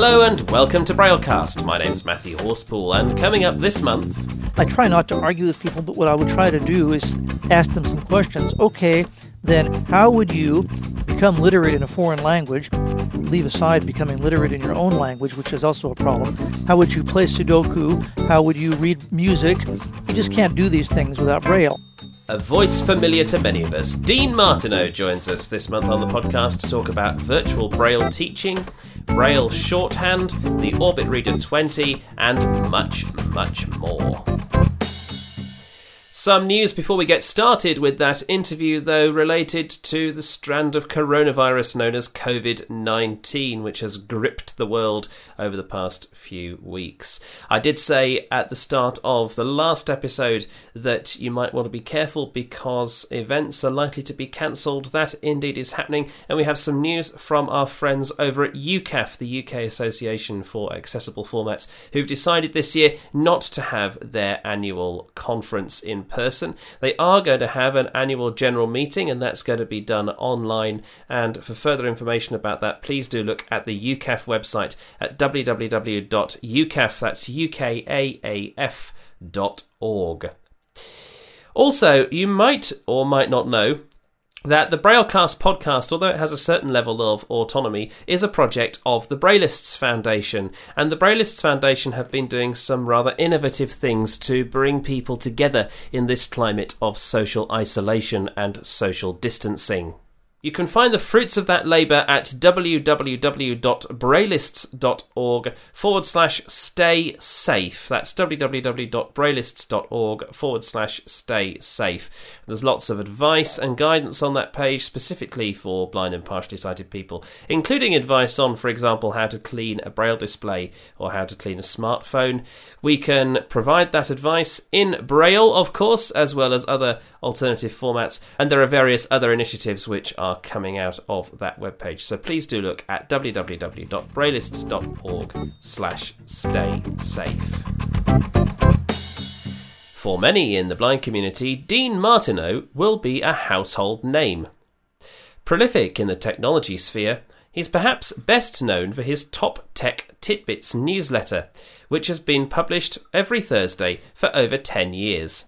Hello and welcome to Braillecast. My name's Matthew Horspool, and coming up this month. I try not to argue with people, but what I would try to do is ask them some questions. Okay, then how would you become literate in a foreign language? Leave aside becoming literate in your own language, which is also a problem. How would you play Sudoku? How would you read music? You just can't do these things without Braille. A voice familiar to many of us, Dean Martineau joins us this month on the podcast to talk about virtual Braille teaching, Braille shorthand, the Orbit Reader 20, and much, much more. Some news before we get started with that interview, though, related to the strand of coronavirus known as COVID 19, which has gripped the world over the past few weeks. I did say at the start of the last episode that you might want to be careful because events are likely to be cancelled. That indeed is happening, and we have some news from our friends over at UKAAF, the UK Association for Accessible Formats, who've decided this year not to have their annual conference in person. They are going to have an annual general meeting, and that's going to be done online. And for further information about that, please do look at the UKAAF website at www.ukaaf, that's. Also, you might or might not know that the Braillecast podcast, although it has a certain level of autonomy, is a project of the Braillists Foundation. And the Braillists Foundation have been doing some rather innovative things to bring people together in this climate of social isolation and social distancing. You can find the fruits of that labour at www.braillists.org forward slash stay safe. That's www.braillists.org forward slash stay safe. There's lots of advice and guidance on that page specifically for blind and partially sighted people, including advice on, for example, how to clean a braille display or how to clean a smartphone. We can provide that advice in braille, of course, as well as other alternative formats, and there are various other initiatives which are coming out of that webpage. So please do look at www.braillists.org slash stay safe. For many in the blind community, Dean Martineau will be a household name. Prolific in the technology sphere, he's perhaps best known for his Top Tech Tidbits newsletter, which has been published every Thursday for over 10 years.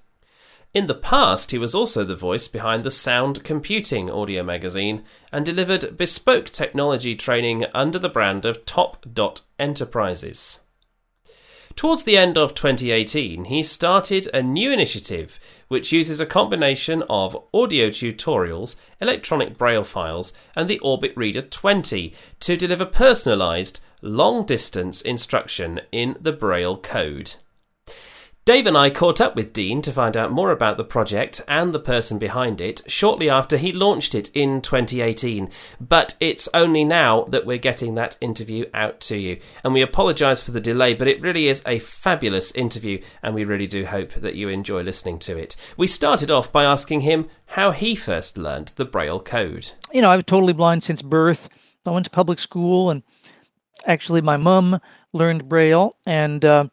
In the past, he was also the voice behind the Sound Computing audio magazine and delivered bespoke technology training under the brand of Top Dot Enterprises. Towards the end of 2018, he started a new initiative which uses a combination of audio tutorials, electronic braille files, and the Orbit Reader 20 to deliver personalised, long distance instruction in the Braille code. Dave and I caught up with Dean to find out more about the project and the person behind it shortly after he launched it in 2018. But it's only now that we're getting that interview out to you. And we apologise for the delay, but it really is a fabulous interview, and we really do hope that you enjoy listening to it. We started off by asking him how he first learned the Braille code. You know, I was totally blind since birth. I went to public school, and actually, my mum learned Braille, and uh,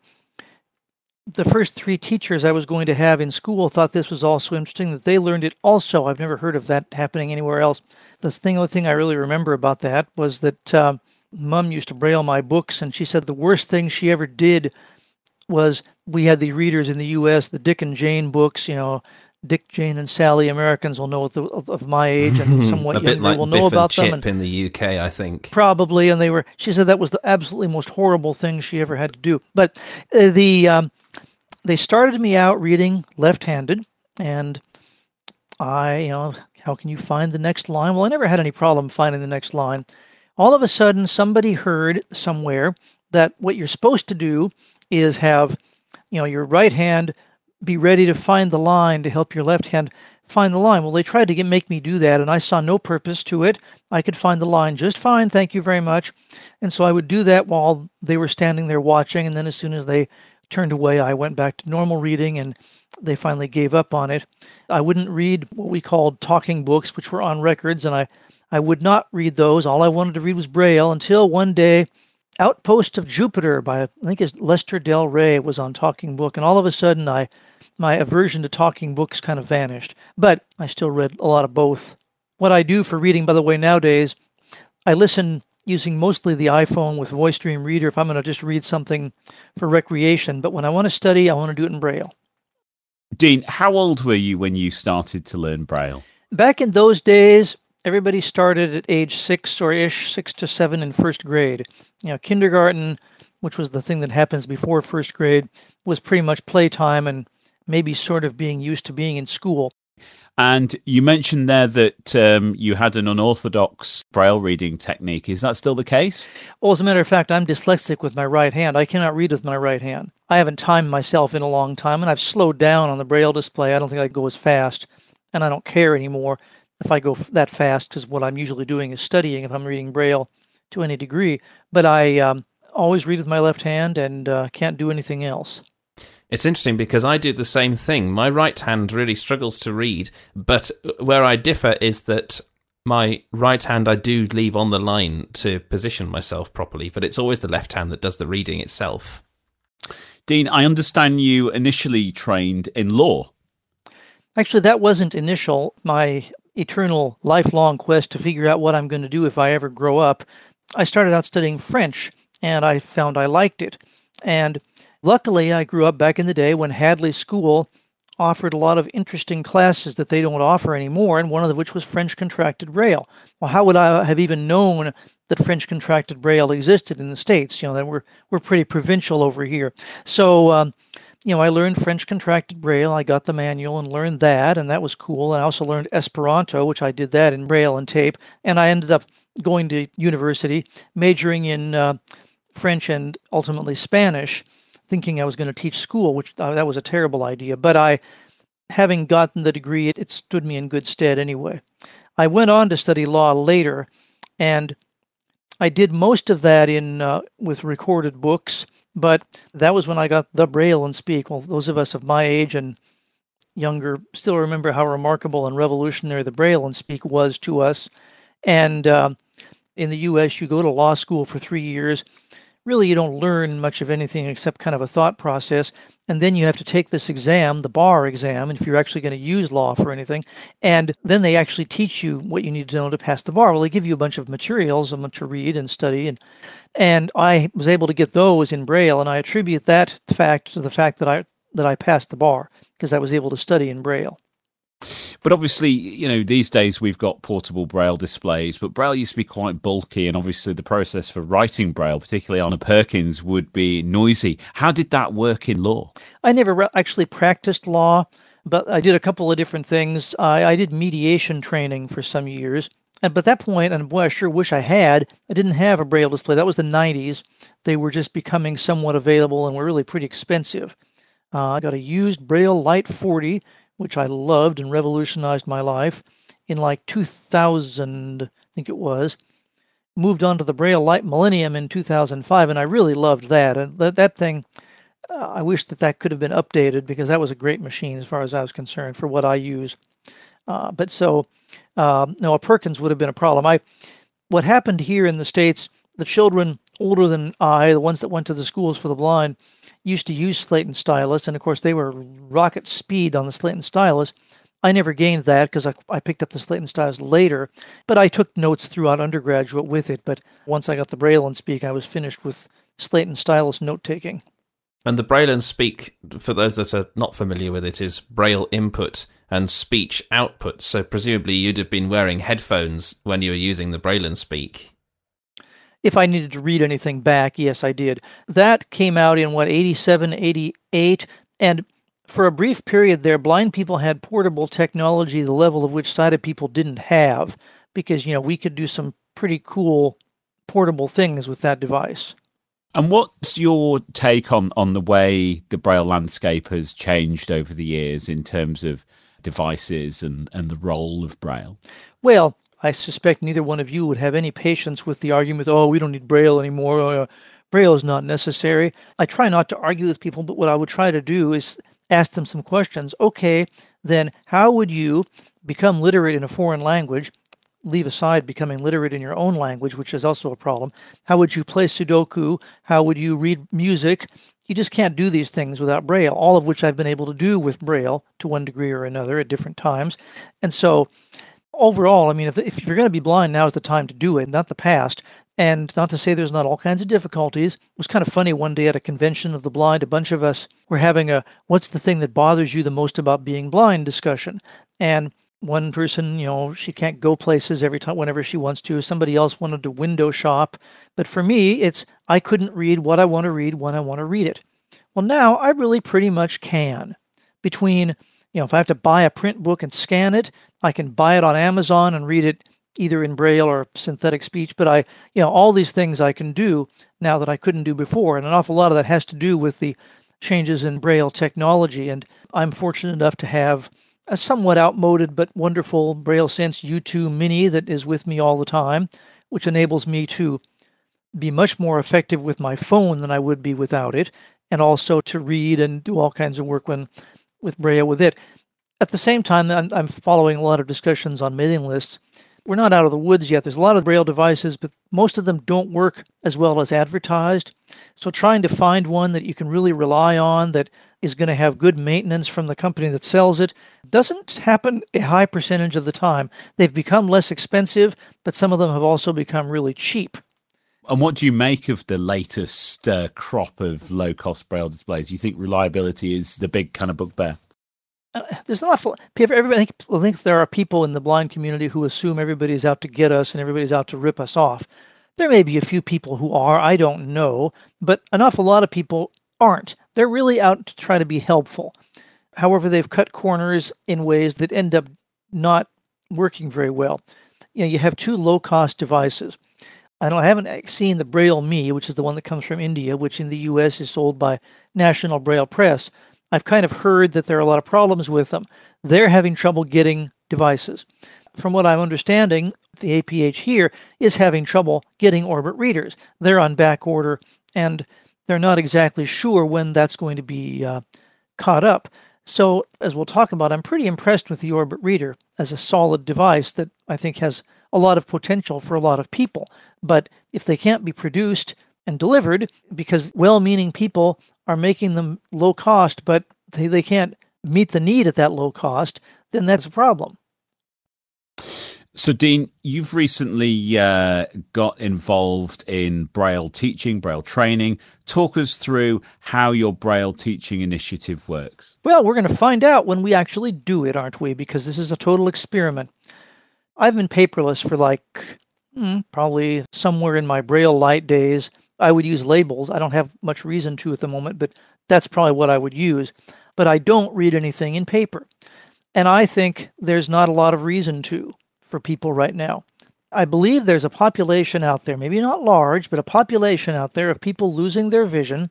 the first three teachers I was going to have in school thought this was also interesting that they learned it also. I've never heard of that happening anywhere else. The thing, only thing I really remember about that was that uh, Mum used to braille my books, and she said the worst thing she ever did was we had the readers in the U.S. the Dick and Jane books, you know. Dick, Jane, and Sally. Americans will know of, of my age and somewhat younger like will know Biff about them. And in the UK, I think. Probably, and they were. She said that was the absolutely most horrible thing she ever had to do. But uh, the um, they started me out reading left-handed, and I, you know, how can you find the next line? Well, I never had any problem finding the next line. All of a sudden, somebody heard somewhere that what you're supposed to do is have, you know, your right hand be ready to find the line to help your left hand find the line. Well, they tried to get, make me do that, and I saw no purpose to it. I could find the line just fine, thank you very much. And so I would do that while they were standing there watching, and then as soon as they turned away, I went back to normal reading, and they finally gave up on it. I wouldn't read what we called talking books, which were on records, and I, I would not read those. All I wanted to read was Braille until one day Outpost of Jupiter by I think it's Lester Del Rey was on Talking Book, and all of a sudden I my aversion to talking books kind of vanished. But I still read a lot of both. What I do for reading, by the way, nowadays, I listen using mostly the iPhone with Voice Dream Reader if I'm going to just read something for recreation. But when I want to study, I want to do it in Braille. Dean, how old were you when you started to learn Braille? Back in those days, everybody started at age six or ish, six to seven in first grade. You know, kindergarten, which was the thing that happens before first grade, was pretty much playtime and maybe sort of being used to being in school. And you mentioned there that um, you had an unorthodox braille reading technique. Is that still the case? Well, as a matter of fact, I'm dyslexic with my right hand. I cannot read with my right hand. I haven't timed myself in a long time, and I've slowed down on the braille display. I don't think I go as fast, and I don't care anymore if I go that fast because what I'm usually doing is studying if I'm reading braille to any degree. But I um, always read with my left hand and uh, can't do anything else. It's interesting because I do the same thing. My right hand really struggles to read, but where I differ is that my right hand I do leave on the line to position myself properly, but it's always the left hand that does the reading itself. Dean, I understand you initially trained in law. Actually, that wasn't initial. My eternal, lifelong quest to figure out what I'm going to do if I ever grow up. I started out studying French, and I found I liked it. And Luckily, I grew up back in the day when Hadley School offered a lot of interesting classes that they don't offer anymore, and one of which was French contracted braille. Well, how would I have even known that French contracted braille existed in the states? You know, that we're we're pretty provincial over here. So, um, you know, I learned French contracted braille. I got the manual and learned that, and that was cool. And I also learned Esperanto, which I did that in braille and tape. And I ended up going to university, majoring in uh, French and ultimately Spanish thinking I was going to teach school, which uh, that was a terrible idea. But I, having gotten the degree, it, it stood me in good stead anyway. I went on to study law later, and I did most of that in uh, with recorded books. But that was when I got the Braille and Speak. Well, those of us of my age and younger still remember how remarkable and revolutionary the Braille and Speak was to us. And uh, in the U.S., you go to law school for three years really you don't learn much of anything except kind of a thought process. And then you have to take this exam, the bar exam, if you're actually going to use law for anything. And then they actually teach you what you need to know to pass the bar. Well, they give you a bunch of materials, a bunch to read and study. And, and I was able to get those in Braille. And I attribute that fact to the fact that I, that I passed the bar because I was able to study in Braille. But obviously, you know, these days we've got portable braille displays, but braille used to be quite bulky, and obviously the process for writing braille, particularly on a Perkins, would be noisy. How did that work in law? I never re- actually practiced law, but I did a couple of different things. I, I did mediation training for some years. And at that point, and boy, I sure wish I had, I didn't have a braille display. That was the 90s. They were just becoming somewhat available and were really pretty expensive. Uh, I got a used Braille Light 40 which I loved and revolutionized my life in like 2000, I think it was. Moved on to the Braille Light Millennium in 2005, and I really loved that. And that, that thing, uh, I wish that that could have been updated because that was a great machine as far as I was concerned for what I use. Uh, but so, uh, no, a Perkins would have been a problem. I, what happened here in the states, the children older than I, the ones that went to the schools for the blind, used to use slate and stylus, and of course they were rocket speed on the slate and stylus. I never gained that because I, I, picked up the slate and stylus later, but I took notes throughout undergraduate with it. But once I got the Braille and Speak, I was finished with slate and stylus note taking. And the Braille and Speak, for those that are not familiar with it, is Braille input and speech output. So presumably you'd have been wearing headphones when you were using the Braille and Speak if I needed to read anything back, yes, I did. That came out in what, 87, 88. And for a brief period there, blind people had portable technology, the level of which sighted people didn't have, because, you know, we could do some pretty cool portable things with that device. And what's your take on, on the way the Braille landscape has changed over the years in terms of devices and, and the role of Braille? Well, I suspect neither one of you would have any patience with the argument, oh, we don't need Braille anymore. Uh, Braille is not necessary. I try not to argue with people, but what I would try to do is ask them some questions. Okay, then how would you become literate in a foreign language? Leave aside becoming literate in your own language, which is also a problem. How would you play Sudoku? How would you read music? You just can't do these things without Braille, all of which I've been able to do with Braille to one degree or another at different times. And so overall, I mean, if, if you're going to be blind, now is the time to do it, not the past. And not to say there's not all kinds of difficulties. It was kind of funny one day at a convention of the blind, a bunch of us were having a what's the thing that bothers you the most about being blind discussion. And one person, you know, she can't go places every time whenever she wants to. Somebody else wanted to window shop. But for me, it's I couldn't read what I want to read when I want to read it. Well, now I really pretty much can. Between, you know, if I have to buy a print book and scan it, I can buy it on Amazon and read it either in braille or synthetic speech but i you know all these things i can do now that i couldn't do before and an awful lot of that has to do with the changes in braille technology and i'm fortunate enough to have a somewhat outmoded but wonderful braille sense u2 mini that is with me all the time which enables me to be much more effective with my phone than i would be without it and also to read and do all kinds of work when with braille with it at the same time i'm, I'm following a lot of discussions on mailing lists we're not out of the woods yet. There's a lot of Braille devices, but most of them don't work as well as advertised. So trying to find one that you can really rely on that is going to have good maintenance from the company that sells it doesn't happen a high percentage of the time. They've become less expensive, but some of them have also become really cheap. And what do you make of the latest uh, crop of low cost Braille displays? Do you think reliability is the big kind of bugbear? Uh, there's an awful everybody I think, I think there are people in the blind community who assume everybody's out to get us and everybody's out to rip us off. There may be a few people who are, I don't know, but an awful lot of people aren't. They're really out to try to be helpful. However, they've cut corners in ways that end up not working very well. You know, you have two low-cost devices. I don't I haven't uh, seen the Braille Me, which is the one that comes from India, which in the US is sold by National Braille Press. I've kind of heard that there are a lot of problems with them. They're having trouble getting devices. From what I'm understanding, the APH here is having trouble getting orbit readers. They're on back order and they're not exactly sure when that's going to be uh, caught up. So, as we'll talk about, I'm pretty impressed with the Orbit Reader as a solid device that I think has a lot of potential for a lot of people. But if they can't be produced and delivered because well meaning people are making them low cost, but they, they can't meet the need at that low cost, then that's a problem. So, Dean, you've recently uh, got involved in Braille teaching, Braille training. Talk us through how your Braille teaching initiative works. Well, we're going to find out when we actually do it, aren't we? Because this is a total experiment. I've been paperless for like hmm, probably somewhere in my Braille light days. I would use labels. I don't have much reason to at the moment, but that's probably what I would use. But I don't read anything in paper. And I think there's not a lot of reason to for people right now. I believe there's a population out there, maybe not large, but a population out there of people losing their vision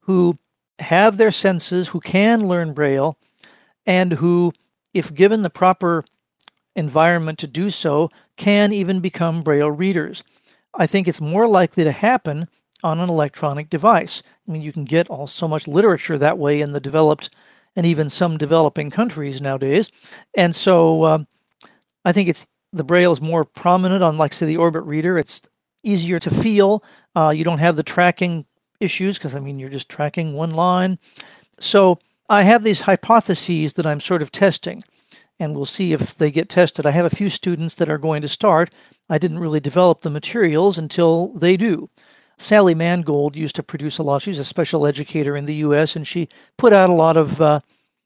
who have their senses, who can learn Braille, and who, if given the proper environment to do so, can even become Braille readers. I think it's more likely to happen on an electronic device. I mean, you can get all so much literature that way in the developed and even some developing countries nowadays. And so um, I think it's the Braille is more prominent on, like, say, the Orbit Reader. It's easier to feel. Uh, you don't have the tracking issues because, I mean, you're just tracking one line. So I have these hypotheses that I'm sort of testing and we'll see if they get tested. I have a few students that are going to start. I didn't really develop the materials until they do. Sally Mangold used to produce a lot. She's a special educator in the U.S., and she put out a lot of uh,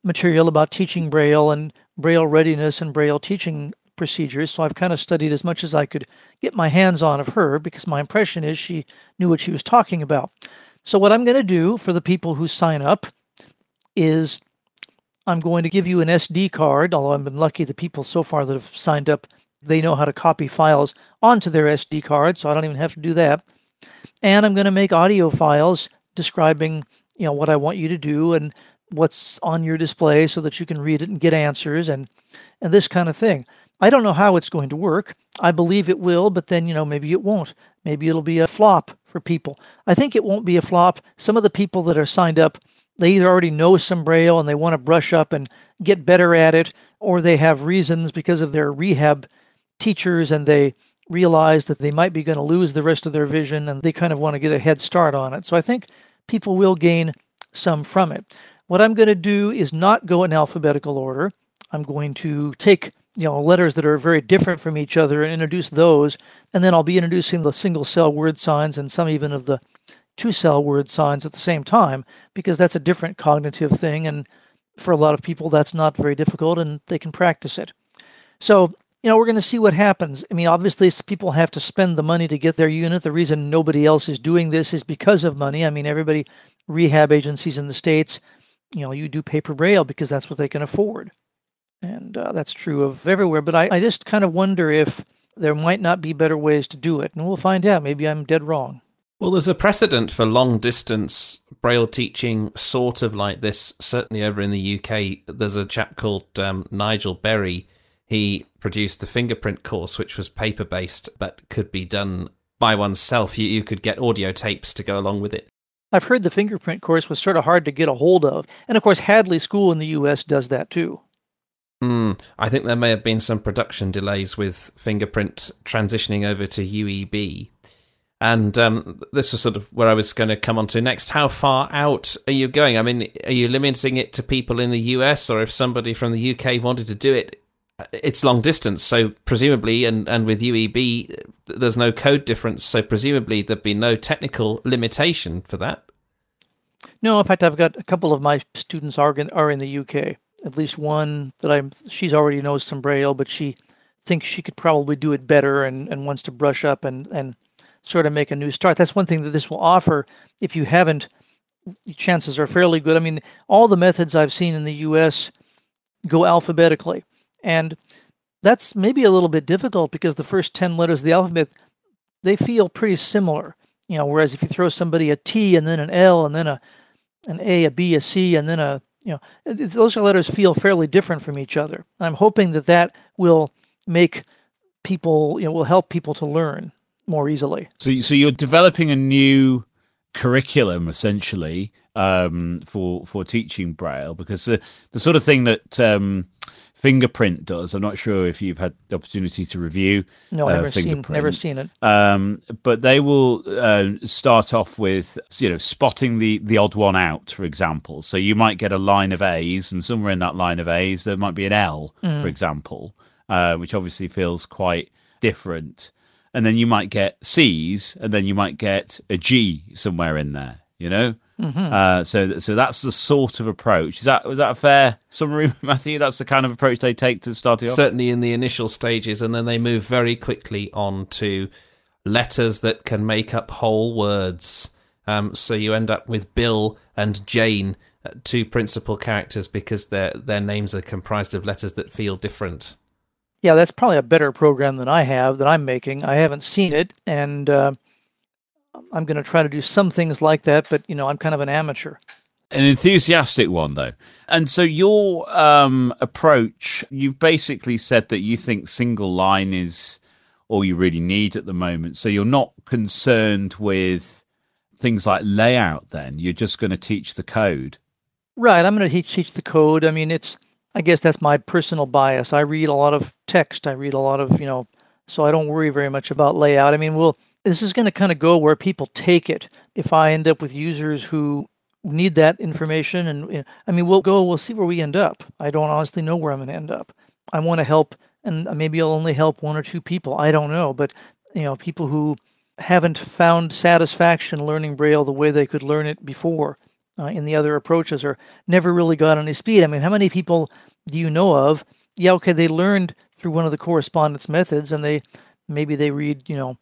material about teaching Braille and Braille readiness and Braille teaching procedures. So I've kind of studied as much as I could get my hands on of her because my impression is she knew what she was talking about. So, what I'm going to do for the people who sign up is I'm going to give you an SD card, although I've been lucky the people so far that have signed up, they know how to copy files onto their SD card, so I don't even have to do that. And I'm going to make audio files describing, you know, what I want you to do and what's on your display so that you can read it and get answers and and this kind of thing. I don't know how it's going to work. I believe it will, but then, you know, maybe it won't. Maybe it'll be a flop for people. I think it won't be a flop. Some of the people that are signed up they either already know some Braille and they want to brush up and get better at it, or they have reasons because of their rehab teachers and they realize that they might be going to lose the rest of their vision and they kind of want to get a head start on it. So I think people will gain some from it. What I'm going to do is not go in alphabetical order. I'm going to take you know letters that are very different from each other and introduce those, and then I'll be introducing the single cell word signs and some even of the two cell word signs at the same time because that's a different cognitive thing and for a lot of people that's not very difficult and they can practice it. So you know, we're going to see what happens. I mean, obviously, people have to spend the money to get their unit. The reason nobody else is doing this is because of money. I mean, everybody, rehab agencies in the States, you know, you do paper braille because that's what they can afford. And uh, that's true of everywhere. But I, I just kind of wonder if there might not be better ways to do it. And we'll find out. Maybe I'm dead wrong. Well, there's a precedent for long distance braille teaching, sort of like this, certainly over in the UK. There's a chap called um, Nigel Berry he produced the fingerprint course, which was paper based but could be done by oneself. You, you could get audio tapes to go along with it. I've heard the fingerprint course was sort of hard to get a hold of. And of course, Hadley School in the US does that too. Mm, I think there may have been some production delays with fingerprint transitioning over to UEB. And um, this was sort of where I was going to come on to next. How far out are you going? I mean, are you limiting it to people in the US, or if somebody from the UK wanted to do it, it's long distance, so presumably, and, and with UEB, there's no code difference, so presumably there'd be no technical limitation for that. No, in fact, I've got a couple of my students are in, are in the UK. At least one that I'm, she's already knows some Braille, but she thinks she could probably do it better and, and wants to brush up and, and sort of make a new start. That's one thing that this will offer if you haven't, chances are fairly good. I mean, all the methods I've seen in the US go alphabetically. And that's maybe a little bit difficult because the first 10 letters of the alphabet, they feel pretty similar. You know, whereas if you throw somebody a T and then an L and then a an A, a B, a C, and then a you know, those letters feel fairly different from each other. I'm hoping that that will make people, you know, will help people to learn more easily. So, so you're developing a new curriculum essentially um, for for teaching Braille because the the sort of thing that um, Fingerprint does. I'm not sure if you've had the opportunity to review. No, uh, never seen, never seen it. Um, but they will uh, start off with you know spotting the the odd one out, for example. So you might get a line of A's, and somewhere in that line of A's there might be an L, mm. for example, uh, which obviously feels quite different. And then you might get C's, and then you might get a G somewhere in there. You know. Mm-hmm. Uh, so, so that's the sort of approach. Is that was that a fair summary, Matthew? That's the kind of approach they take to start off. Certainly in the initial stages, and then they move very quickly on to letters that can make up whole words. Um, so you end up with Bill and Jane, uh, two principal characters, because their their names are comprised of letters that feel different. Yeah, that's probably a better program than I have that I'm making. I haven't seen it, and uh, I'm going to try to do some things like that, but you know, I'm kind of an amateur. An enthusiastic one, though. And so, your um, approach, you've basically said that you think single line is all you really need at the moment. So, you're not concerned with things like layout, then? You're just going to teach the code. Right. I'm going to teach, teach the code. I mean, it's, I guess that's my personal bias. I read a lot of text, I read a lot of, you know, so I don't worry very much about layout. I mean, we'll, this is going to kind of go where people take it. If I end up with users who need that information, and I mean, we'll go, we'll see where we end up. I don't honestly know where I'm going to end up. I want to help, and maybe I'll only help one or two people. I don't know, but you know, people who haven't found satisfaction learning Braille the way they could learn it before uh, in the other approaches, or never really got any speed. I mean, how many people do you know of? Yeah, okay, they learned through one of the correspondence methods, and they maybe they read, you know,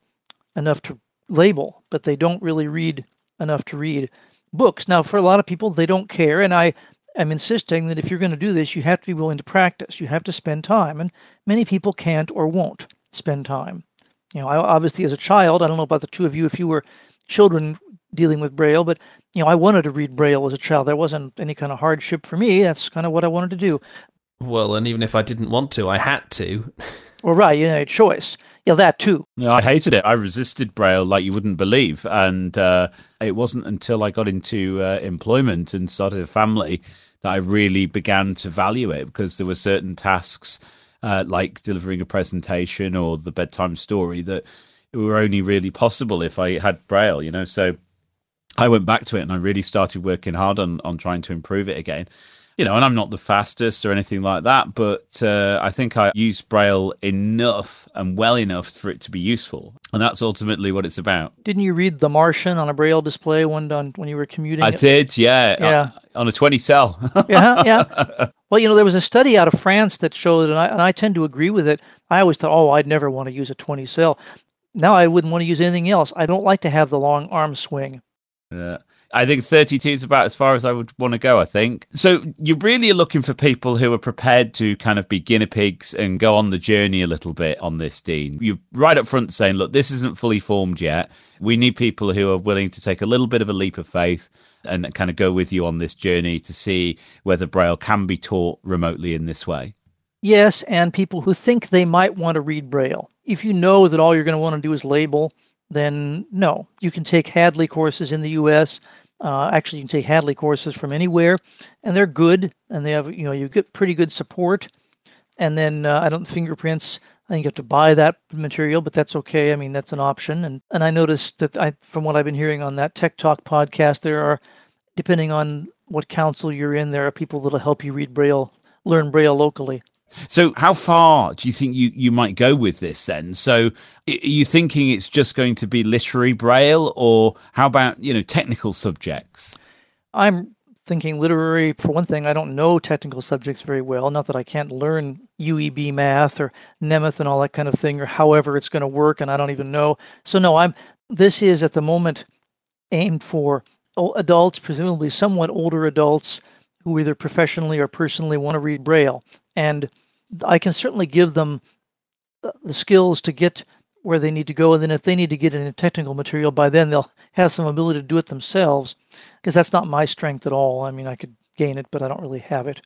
enough to label, but they don't really read enough to read books. Now, for a lot of people, they don't care, and I am insisting that if you're going to do this, you have to be willing to practice. You have to spend time, and many people can't or won't spend time. You know, I, obviously, as a child, I don't know about the two of you if you were children dealing with Braille, but you know, I wanted to read Braille as a child. There wasn't any kind of hardship for me. That's kind of what I wanted to do. Well, and even if I didn't want to, I had to. Well, right, you know, choice. Yeah, that too. Yeah, I hated it. I resisted Braille like you wouldn't believe, and uh, it wasn't until I got into uh, employment and started a family that I really began to value it because there were certain tasks, uh, like delivering a presentation or the bedtime story, that were only really possible if I had Braille. You know, so I went back to it and I really started working hard on on trying to improve it again. you know, and I'm not the fastest or anything like that, but uh, I think I use Braille enough and well enough for it to be useful. And that's ultimately what it's about. Didn't you read The Martian on a Braille display one on, when you were commuting? I did, yeah. Yeah. On, on a 20 cell. yeah, yeah. Well, you know, there was a study out of France that showed, and I, and I tend to agree with it. I always thought, oh, I'd never want to use a 20 cell. Now I wouldn't want to use anything else. I don't like to have the long arm swing. Yeah. I think 32 is about as far as I would want to go, I think. So you really are looking for people who are prepared to kind of be guinea pigs and go on the journey a little bit on this, Dean. You're right up front saying, look, this isn't fully formed yet. We need people who are willing to take a little bit of a leap of faith and kind of go with you on this journey to see whether Braille can be taught remotely in this way. Yes, and people who think they might want to read Braille. If you know that all you're going to want to do is label, then no. You can take Hadley courses in the U.S. Uh, actually, you can take Hadley courses from anywhere, and they're good, and they have you know you get pretty good support. And then uh, I don't fingerprints. I think you have to buy that material, but that's okay. I mean, that's an option. And and I noticed that I, from what I've been hearing on that Tech Talk podcast, there are, depending on what council you're in, there are people that'll help you read Braille, learn Braille locally. So, how far do you think you, you might go with this then? So, are you thinking it's just going to be literary braille, or how about you know technical subjects? I'm thinking literary. For one thing, I don't know technical subjects very well. Not that I can't learn UEB math or Nemeth and all that kind of thing, or however it's going to work, and I don't even know. So, no, I'm. This is at the moment aimed for adults, presumably somewhat older adults who either professionally or personally want to read Braille. And I can certainly give them the skills to get where they need to go. And then if they need to get into technical material, by then they'll have some ability to do it themselves because that's not my strength at all. I mean, I could gain it, but I don't really have it.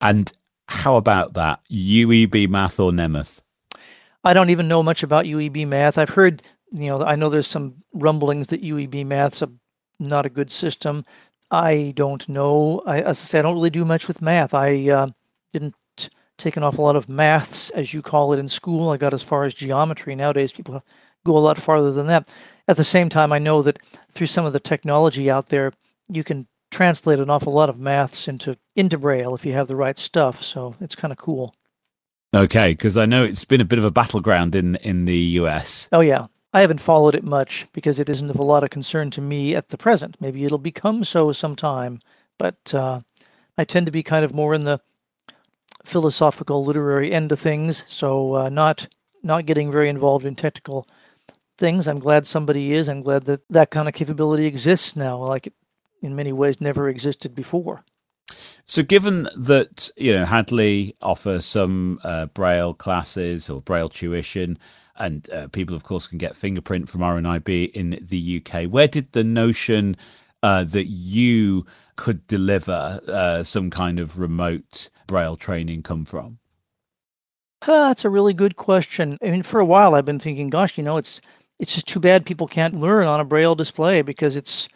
And how about that? UEB math or Nemeth? I don't even know much about UEB math. I've heard, you know, I know there's some rumblings that UEB math's a, not a good system. I don't know. I, as I say, I don't really do much with math. I uh, didn't take off a lot of maths, as you call it, in school. I got as far as geometry. Nowadays, people go a lot farther than that. At the same time, I know that through some of the technology out there, you can translate an awful lot of maths into into Braille if you have the right stuff. So it's kind of cool. Okay, because I know it's been a bit of a battleground in in the US. Oh yeah, I haven't followed it much because it isn't of a lot of concern to me at the present. Maybe it'll become so sometime, but uh, I tend to be kind of more in the philosophical, literary end of things. So uh, not not getting very involved in technical things. I'm glad somebody is. I'm glad that that kind of capability exists now, like it in many ways never existed before. So, given that you know Hadley offers some uh, Braille classes or Braille tuition, and uh, people, of course, can get fingerprint from RNIB in the UK. Where did the notion uh, that you could deliver uh, some kind of remote braille training come from? Uh, that's a really good question. I mean, for a while, I've been thinking, gosh, you know, it's it's just too bad people can't learn on a braille display because it's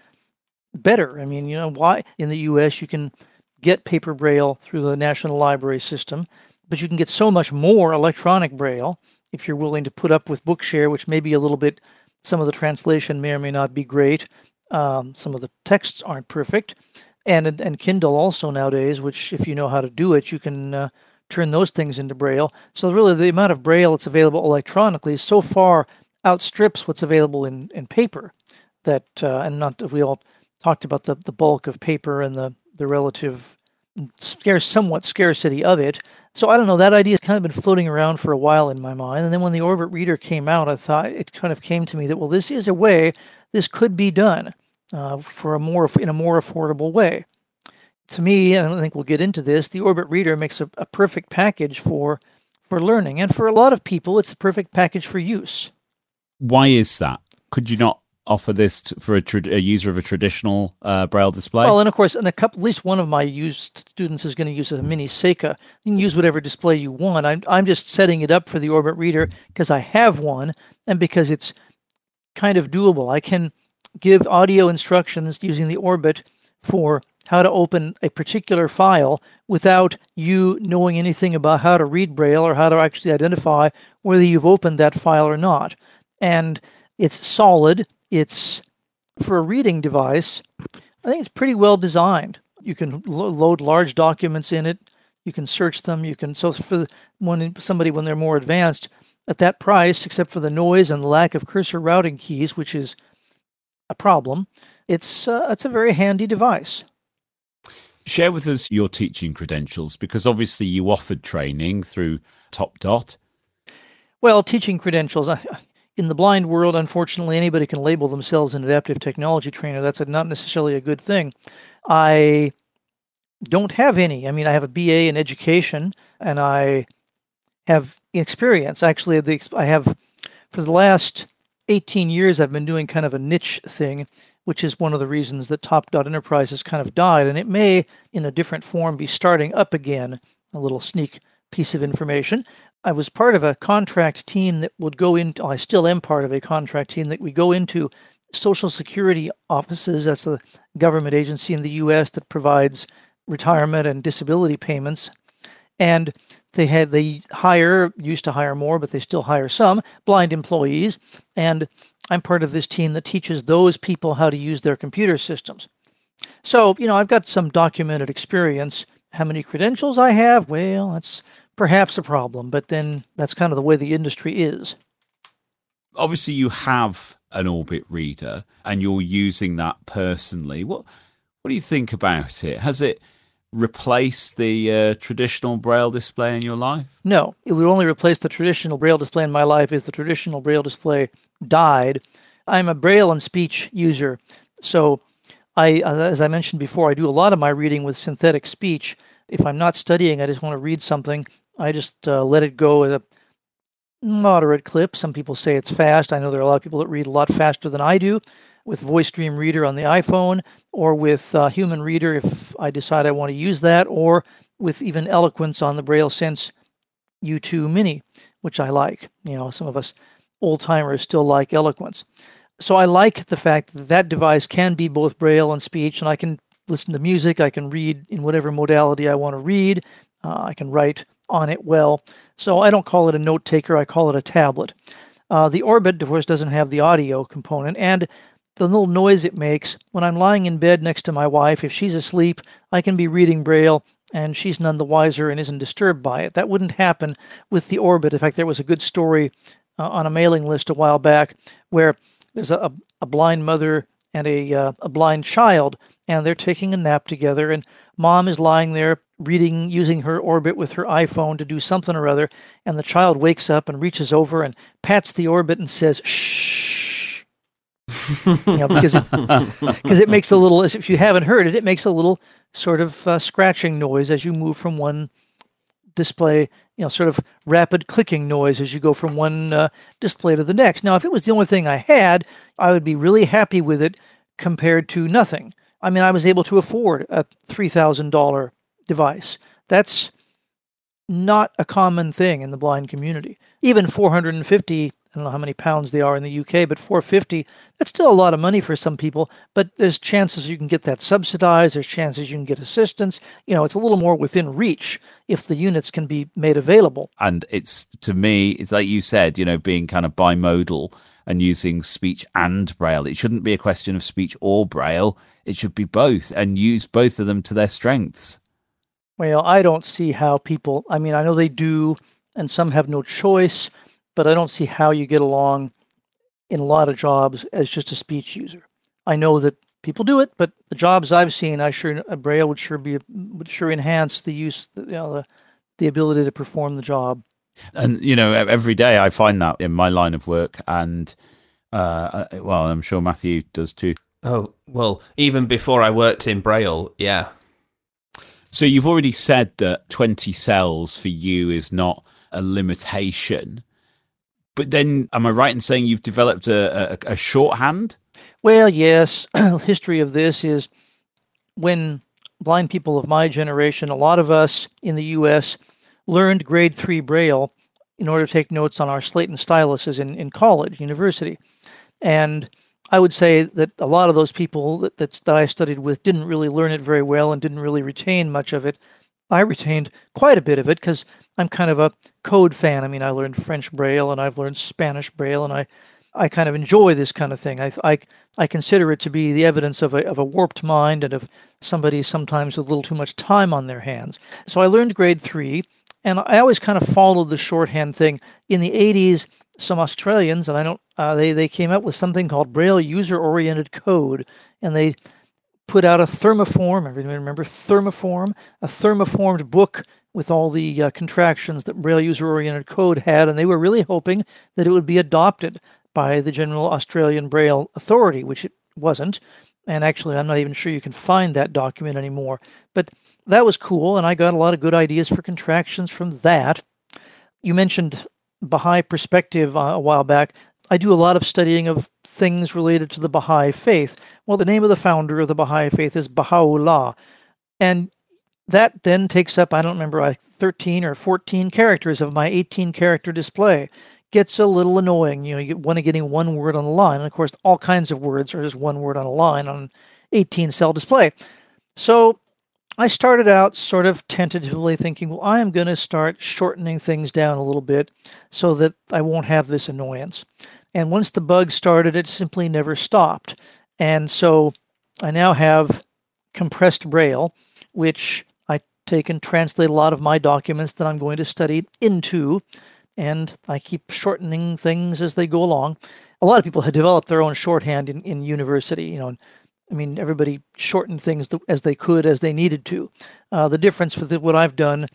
better. I mean, you know, why in the U.S. you can get paper braille through the National Library system, but you can get so much more electronic braille if you're willing to put up with Bookshare, which may be a little bit, some of the translation may or may not be great. Um, some of the texts aren't perfect. And, and Kindle also nowadays, which if you know how to do it, you can uh, turn those things into Braille. So really the amount of Braille that's available electronically so far outstrips what's available in, in paper. That uh, and not we all talked about the, the bulk of paper and the, the relative scarce somewhat scarcity of it. So I don't know. That idea has kind of been floating around for a while in my mind. And then when the Orbit Reader came out, I thought it kind of came to me that well, this is a way this could be done uh, for a more in a more affordable way. To me, and I think we'll get into this, the Orbit Reader makes a, a perfect package for for learning, and for a lot of people, it's a perfect package for use. Why is that? Could you not offer this for a, tra- a, user of a traditional uh, braille display? Well, and of course, and a couple, at least one of my used students is going to use a mini Seika. You can use whatever display you want. I'm I'm just setting it up for the Orbit Reader because I have one, and because it's kind of doable. I can give audio instructions using the Orbit for how to open a particular file without you knowing anything about how to read Braille or how to actually identify whether you've opened that file or not. And it's solid, it's for a reading device. I think it's pretty well designed. You can lo- load large documents in it. You can search them. You can so for when somebody when they're more advanced at that price, except for the noise and lack of cursor routing keys, which is a problem. It's uh, it's a very handy device. Share with us your teaching credentials because obviously you offered training through Top Dot. Well, teaching credentials. In the blind world, unfortunately, anybody can label themselves an adaptive technology trainer. That's not necessarily a good thing. I don't have any. I mean, I have a BA in education and I have experience. Actually, I have for the last 18 years, I've been doing kind of a niche thing, which is one of the reasons that Top Dot Enterprise has kind of died. And it may, in a different form, be starting up again. A little sneak piece of information. I was part of a contract team that would go into, I still am part of a contract team that we go into Social Security offices. That's a government agency in the U.S. that provides retirement and disability payments. And they had they hire used to hire more, but they still hire some blind employees. And I'm part of this team that teaches those people how to use their computer systems. So, you know, I've got some documented experience. How many credentials I have? Well, that's perhaps a problem, but then that's kind of the way the industry is. Obviously, you have an Orbit reader and you're using that personally. What what do you think about it? Has it replaced the uh, traditional Braille display in your life? No, it would only replace the traditional Braille display in my life if the traditional Braille display died. I'm a Braille and speech user, so I, as I mentioned before, I do a lot of my reading with synthetic speech. If I'm not studying, I just want to read something. I just uh, let it go at a moderate clip. Some people say it's fast. I know there are a lot of people that read a lot faster than I do with Voice Dream Reader on the iPhone or with uh, Human Reader if I decide I want to use that, or with even Eloquence on the Braille Sense U2 Mini, which I like. You know, some of us old timers still like Eloquence. So I like the fact that that device can be both Braille and speech, and I can listen to music, I can read in whatever modality I want to read, uh, I can write on it well. So I don't call it a note taker, I call it a tablet. Uh, the Orbit, of course, doesn't have the audio component, and the little noise it makes when I'm lying in bed next to my wife, if she's asleep, I can be reading Braille and she's none the wiser and isn't disturbed by it. That wouldn't happen with the Orbit. In fact, there was a good story uh, on a mailing list a while back where there's a, a blind mother and a, uh, a blind child, and they're taking a nap together, and mom is lying there reading, using her Orbit with her iPhone to do something or other, and the child wakes up and reaches over and pats the Orbit and says, shh. You know, because it, because it makes a little, if you haven't heard it, it makes a little sort of uh, scratching noise as you move from one display, you know, sort of rapid clicking noise as you go from one uh, display to the next. Now, if it was the only thing I had, I would be really happy with it compared to nothing. I mean, I was able to afford a $3,000 device. That's not a common thing in the blind community. Even 450 I don't know how many pounds they are in the UK, but 450, that's still a lot of money for some people, but there's chances you can get that subsidized, there's chances you can get assistance. You know, it's a little more within reach if the units can be made available. And it's to me, it's like you said, you know, being kind of bimodal and using speech and braille. It shouldn't be a question of speech or braille. It should be both and use both of them to their strengths. Well, I don't see how people, I mean, I know they do, and some have no choice but I don't see how you get along in a lot of jobs as just a speech user. I know that people do it, but the jobs I've seen, I sure Braille would sure be would sure enhance the use, you know, the the ability to perform the job. And you know, every day I find that in my line of work, and uh, well, I'm sure Matthew does too. Oh well, even before I worked in Braille, yeah. So you've already said that 20 cells for you is not a limitation. But then, am I right in saying you've developed a, a, a shorthand? Well, yes. History of this is when blind people of my generation, a lot of us in the U.S. learned grade three Braille in order to take notes on our slate and styluses in, in college, university. And I would say that a lot of those people that, that I studied with didn't really learn it very well and didn't really retain much of it. I retained quite a bit of it because I'm kind of a code fan. I mean, I learned French Braille and I've learned Spanish Braille and I I kind of enjoy this kind of thing. I, I, I consider it to be the evidence of a, of a warped mind and of somebody sometimes with a little too much time on their hands. So I learned grade three, and I always kind of followed the shorthand thing. In the 80s, some Australians, and I don't, uh, they, they came up with something called Braille User Oriented Code, and they put out a thermoform. Everybody remember thermoform? A thermoformed book with all the uh, contractions that Braille user oriented code had, and they were really hoping that it would be adopted by the General Australian Braille Authority, which it wasn't. And actually, I'm not even sure you can find that document anymore. But that was cool, and I got a lot of good ideas for contractions from that. You mentioned Baha'i perspective uh, a while back. I do a lot of studying of things related to the Baha'i faith. Well, the name of the founder of the Baha'i faith is Baha'u'llah. And that then takes up, I don't remember, like 13 or 14 characters of my 18 character display. Gets a little annoying. You know, you want to getting one word on a line. And of course, all kinds of words are just one word on a line on an 18 cell display. So I started out sort of tentatively thinking, well, I am going to start shortening things down a little bit so that I won't have this annoyance. And once the bug started, it simply never stopped. And so I now have compressed Braille, which I take and translate a lot of my documents that I'm going to study into, and I keep shortening things as they go along. A lot of people had developed their own shorthand in, in university, you know. I mean, everybody shortened things as they could, as they needed to. Uh, the difference with what I've done,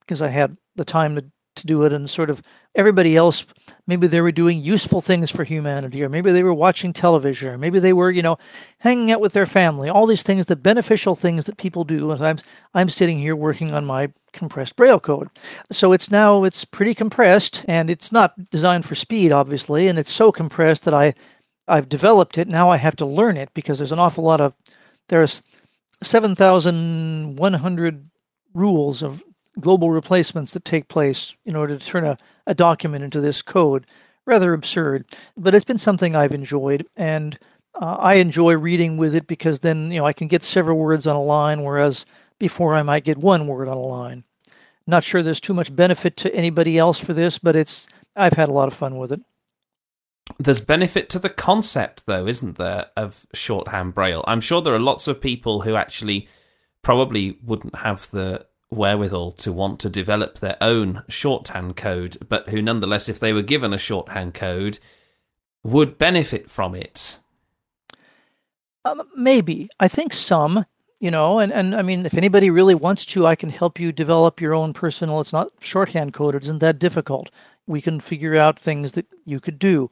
because I had the time to to do it and sort of everybody else maybe they were doing useful things for humanity or maybe they were watching television or maybe they were you know hanging out with their family all these things the beneficial things that people do and i'm i'm sitting here working on my compressed braille code so it's now it's pretty compressed and it's not designed for speed obviously and it's so compressed that i i've developed it now i have to learn it because there's an awful lot of there's 7100 rules of global replacements that take place in order to turn a, a document into this code. Rather absurd, but it's been something I've enjoyed, and uh, I enjoy reading with it because then you know I can get several words on a line, whereas before I might get one word on a line. Not sure there's too much benefit to anybody else for this, but it's I've had a lot of fun with it. There's benefit to the concept, though, isn't there, of shorthand braille? I'm sure there are lots of people who actually probably wouldn't have the wherewithal to want to develop their own shorthand code, but who nonetheless, if they were given a shorthand code, would benefit from it. Um, maybe. I think some, you know, and, and I mean, if anybody really wants to, I can help you develop your own personal. It's not shorthand coded, isn't that difficult? We can figure out things that you could do.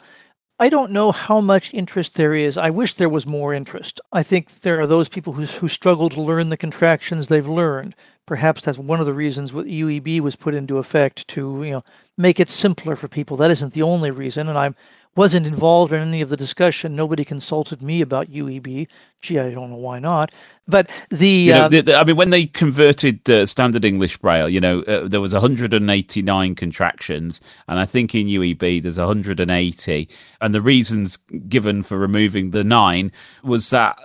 I don't know how much interest there is. I wish there was more interest. I think there are those people who, who struggle to learn the contractions they've learned perhaps that's one of the reasons what UEB was put into effect to you know make it simpler for people. That isn't the only reason, and I wasn't involved in any of the discussion. Nobody consulted me about UEB. Gee, I don't know why not. But the, you know, uh, the, the I mean, when they converted uh, Standard English Braille, you know, uh, there was 189 contractions, and I think in UEB there's 180. And the reasons given for removing the nine was that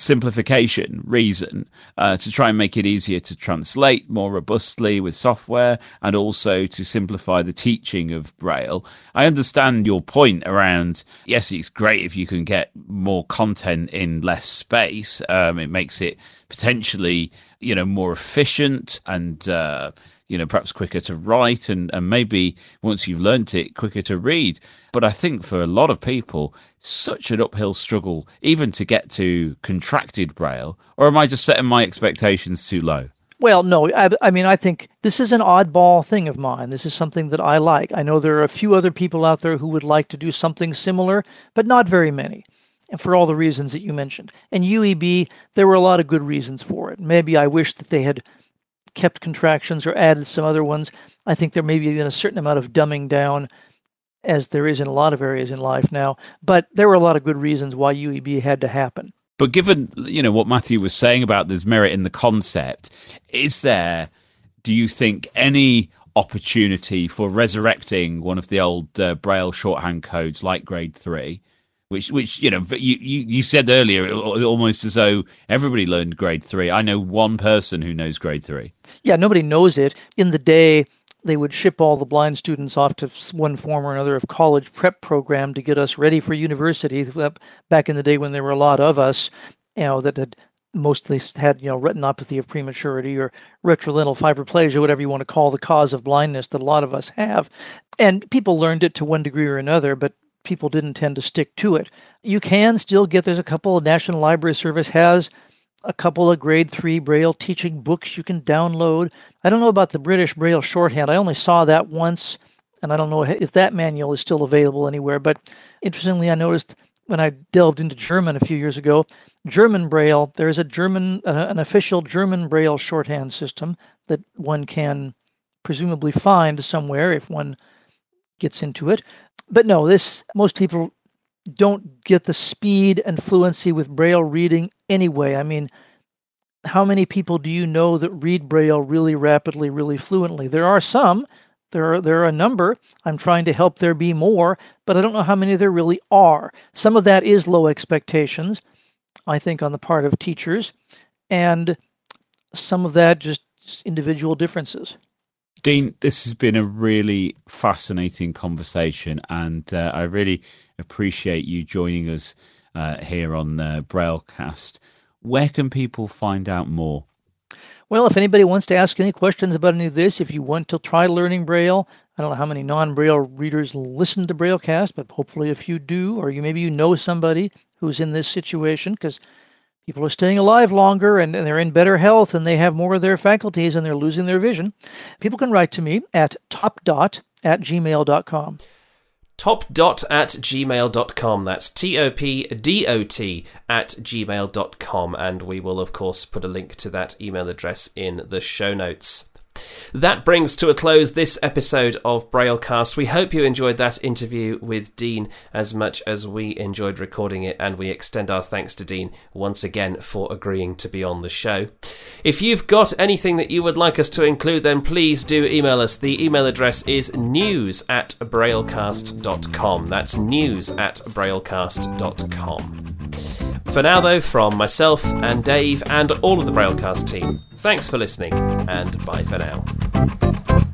simplification reason uh, to try and make it easier to translate more robustly with software and also to simplify the teaching of Braille. I understand your point around yes, it's great if you can get more content in less space. Um, it makes it potentially you know more efficient and uh, you know, perhaps quicker to write and, and maybe once you've learnt it, quicker to read. But I think for a lot of people, such an uphill struggle even to get to contracted braille. Or am I just setting my expectations too low? Well, no. I, I, mean, I think this is an oddball thing of mine. This is something that I like. I know there are a few other people out there who would like to do something similar, but not very many. And for all the reasons that you mentioned. And UEB, there were a lot of good reasons for it. Maybe I wish that they had kept contractions or added some other ones. I think there may be even a certain amount of dumbing down as there is in a lot of areas in life now. But there were a lot of good reasons why UEB had to happen. But given you know what Matthew was saying about there's merit in the concept, is there, do you think, any opportunity for resurrecting one of the old uh, Braille shorthand codes like Grade Three? Which which you know you, you, you said earlier almost as though everybody learned grade three. I know one person who knows grade three. Yeah, nobody knows it. In the day, they would ship all the blind students off to one form or another of college prep program to get us ready for university. Back in the day when there were a lot of us, you know, that had mostly had you know retinopathy of prematurity or retrolental fibroplasia, whatever you want to call the cause of blindness that a lot of us have, and people learned it to one degree or another, but people didn't tend to stick to it. You can still get there's a couple of National Library Service has a couple of grade three Braille teaching books you can download. I don't know about the British Braille shorthand. I only saw that once, and I don't know if that manual is still available anywhere. But interestingly, I noticed when I delved into German a few years ago, German Braille, there is a German, uh, an official German Braille shorthand system that one can presumably find somewhere if one gets into it. But no, this most people don't get the speed and fluency with Braille reading anyway. I mean, how many people do you know that read Braille really rapidly, really fluently? There are some. There are, there are a number. I'm trying to help there be more, but I don't know how many there really are. Some of that is low expectations, I think, on the part of teachers, and some of that just individual differences. Dean, this has been a really fascinating conversation, and uh, I really appreciate you joining us uh, here on the Braillecast. Where can people find out more? Well, if anybody wants to ask any questions about any of this, if you want to try learning Braille, I don't know how many non-Braille readers listen to Braillecast, but hopefully a few do, or you maybe you know somebody who's in this situation because people are staying alive longer and, and, they're in better health and they have more of their faculties and they're losing their vision. People can write to me at topdot at gmail.com topdot at gmail.com. That's T O P D O T at gmail.com. And we will, of course, put a link to that email address in the show notes. That brings to a close this episode of Braillecast. We hope you enjoyed that interview with Dean as much as we enjoyed recording it, and we extend our thanks to Dean once again for agreeing to be on the show. If you've got anything that you would like us to include, then please do email us. The email address is news at braillecast.com. That's news at braillecast.com. For now, though, from myself and Dave and all of the Braillecast team, thanks for listening and bye for Varel.